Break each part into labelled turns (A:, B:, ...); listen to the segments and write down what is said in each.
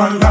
A: man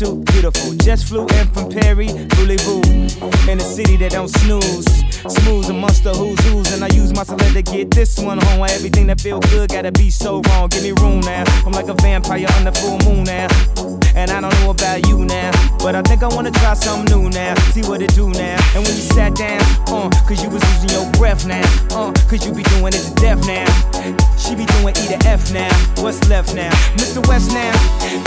A: girlfriend, don't snooze. Smooth amongst the who's who's. And I use my cylinder to get this one home. Everything that feel good gotta be so wrong. Give me room now. I'm like a vampire on the full moon now. And I don't know about you now. But I think I wanna try something new now. See what it do now. And when you sat down, uh, cause you was losing your breath now. Uh, cause you be doing it to death now. She be doing E to F now. What's left now? Mr. West now.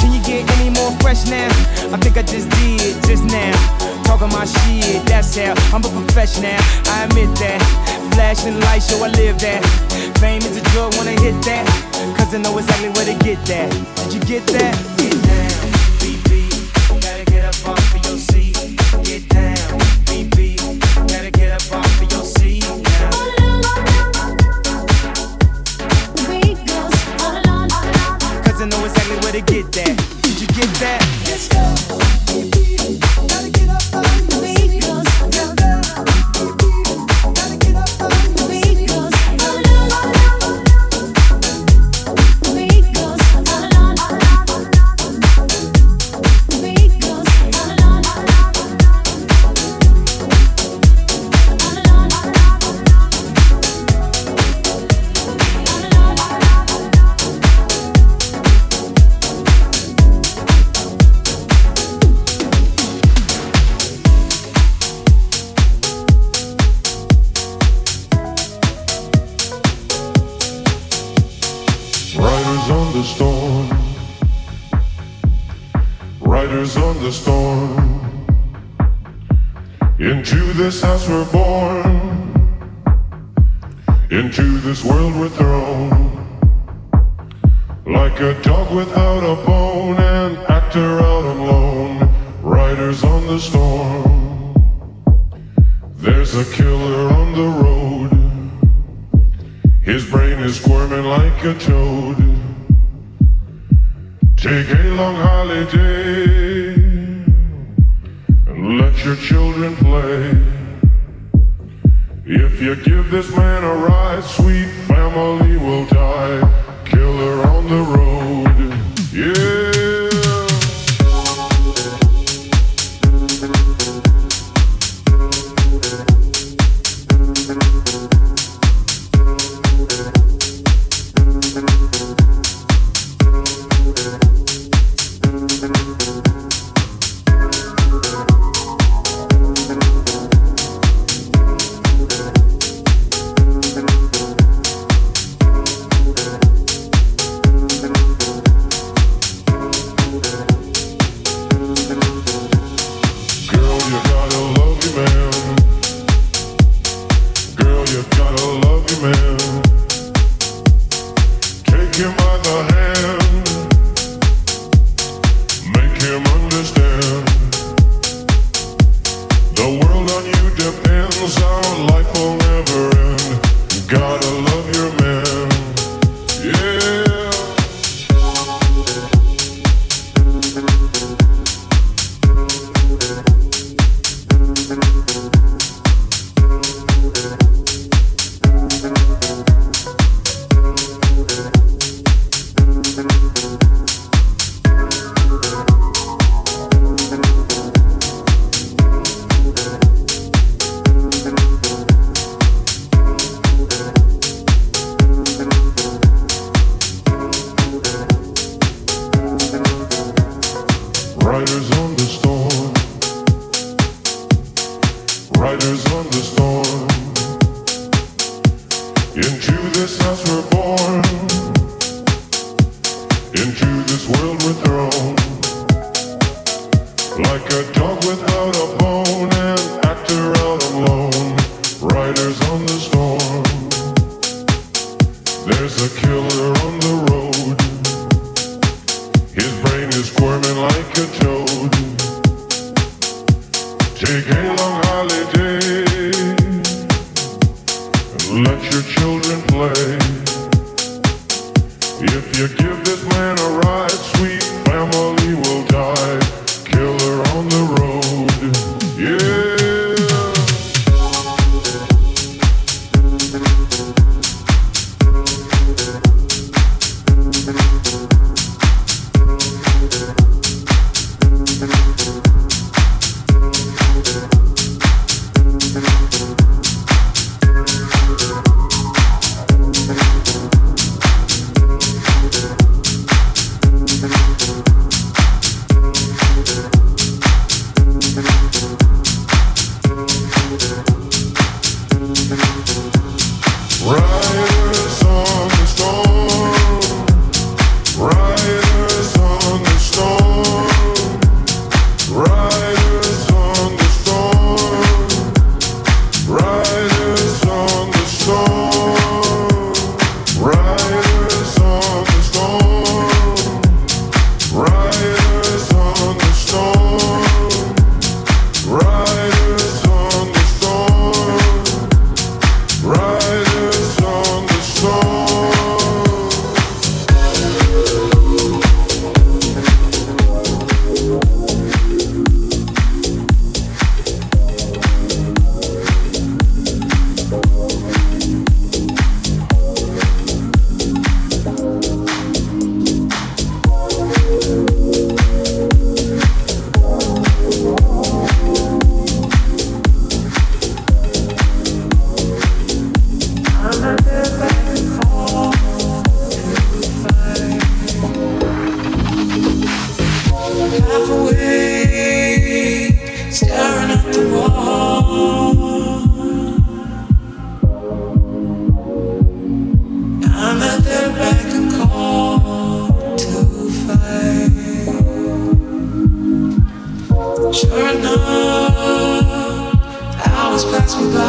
A: Can you get any more fresh now? I think I just did just now. Talking my shit, that's how I'm a professional. I admit that. Flashing lights, so I live that. Fame is a drug, wanna hit that. Cause I know exactly where to get that. Did you get that? Get down,
B: shift till I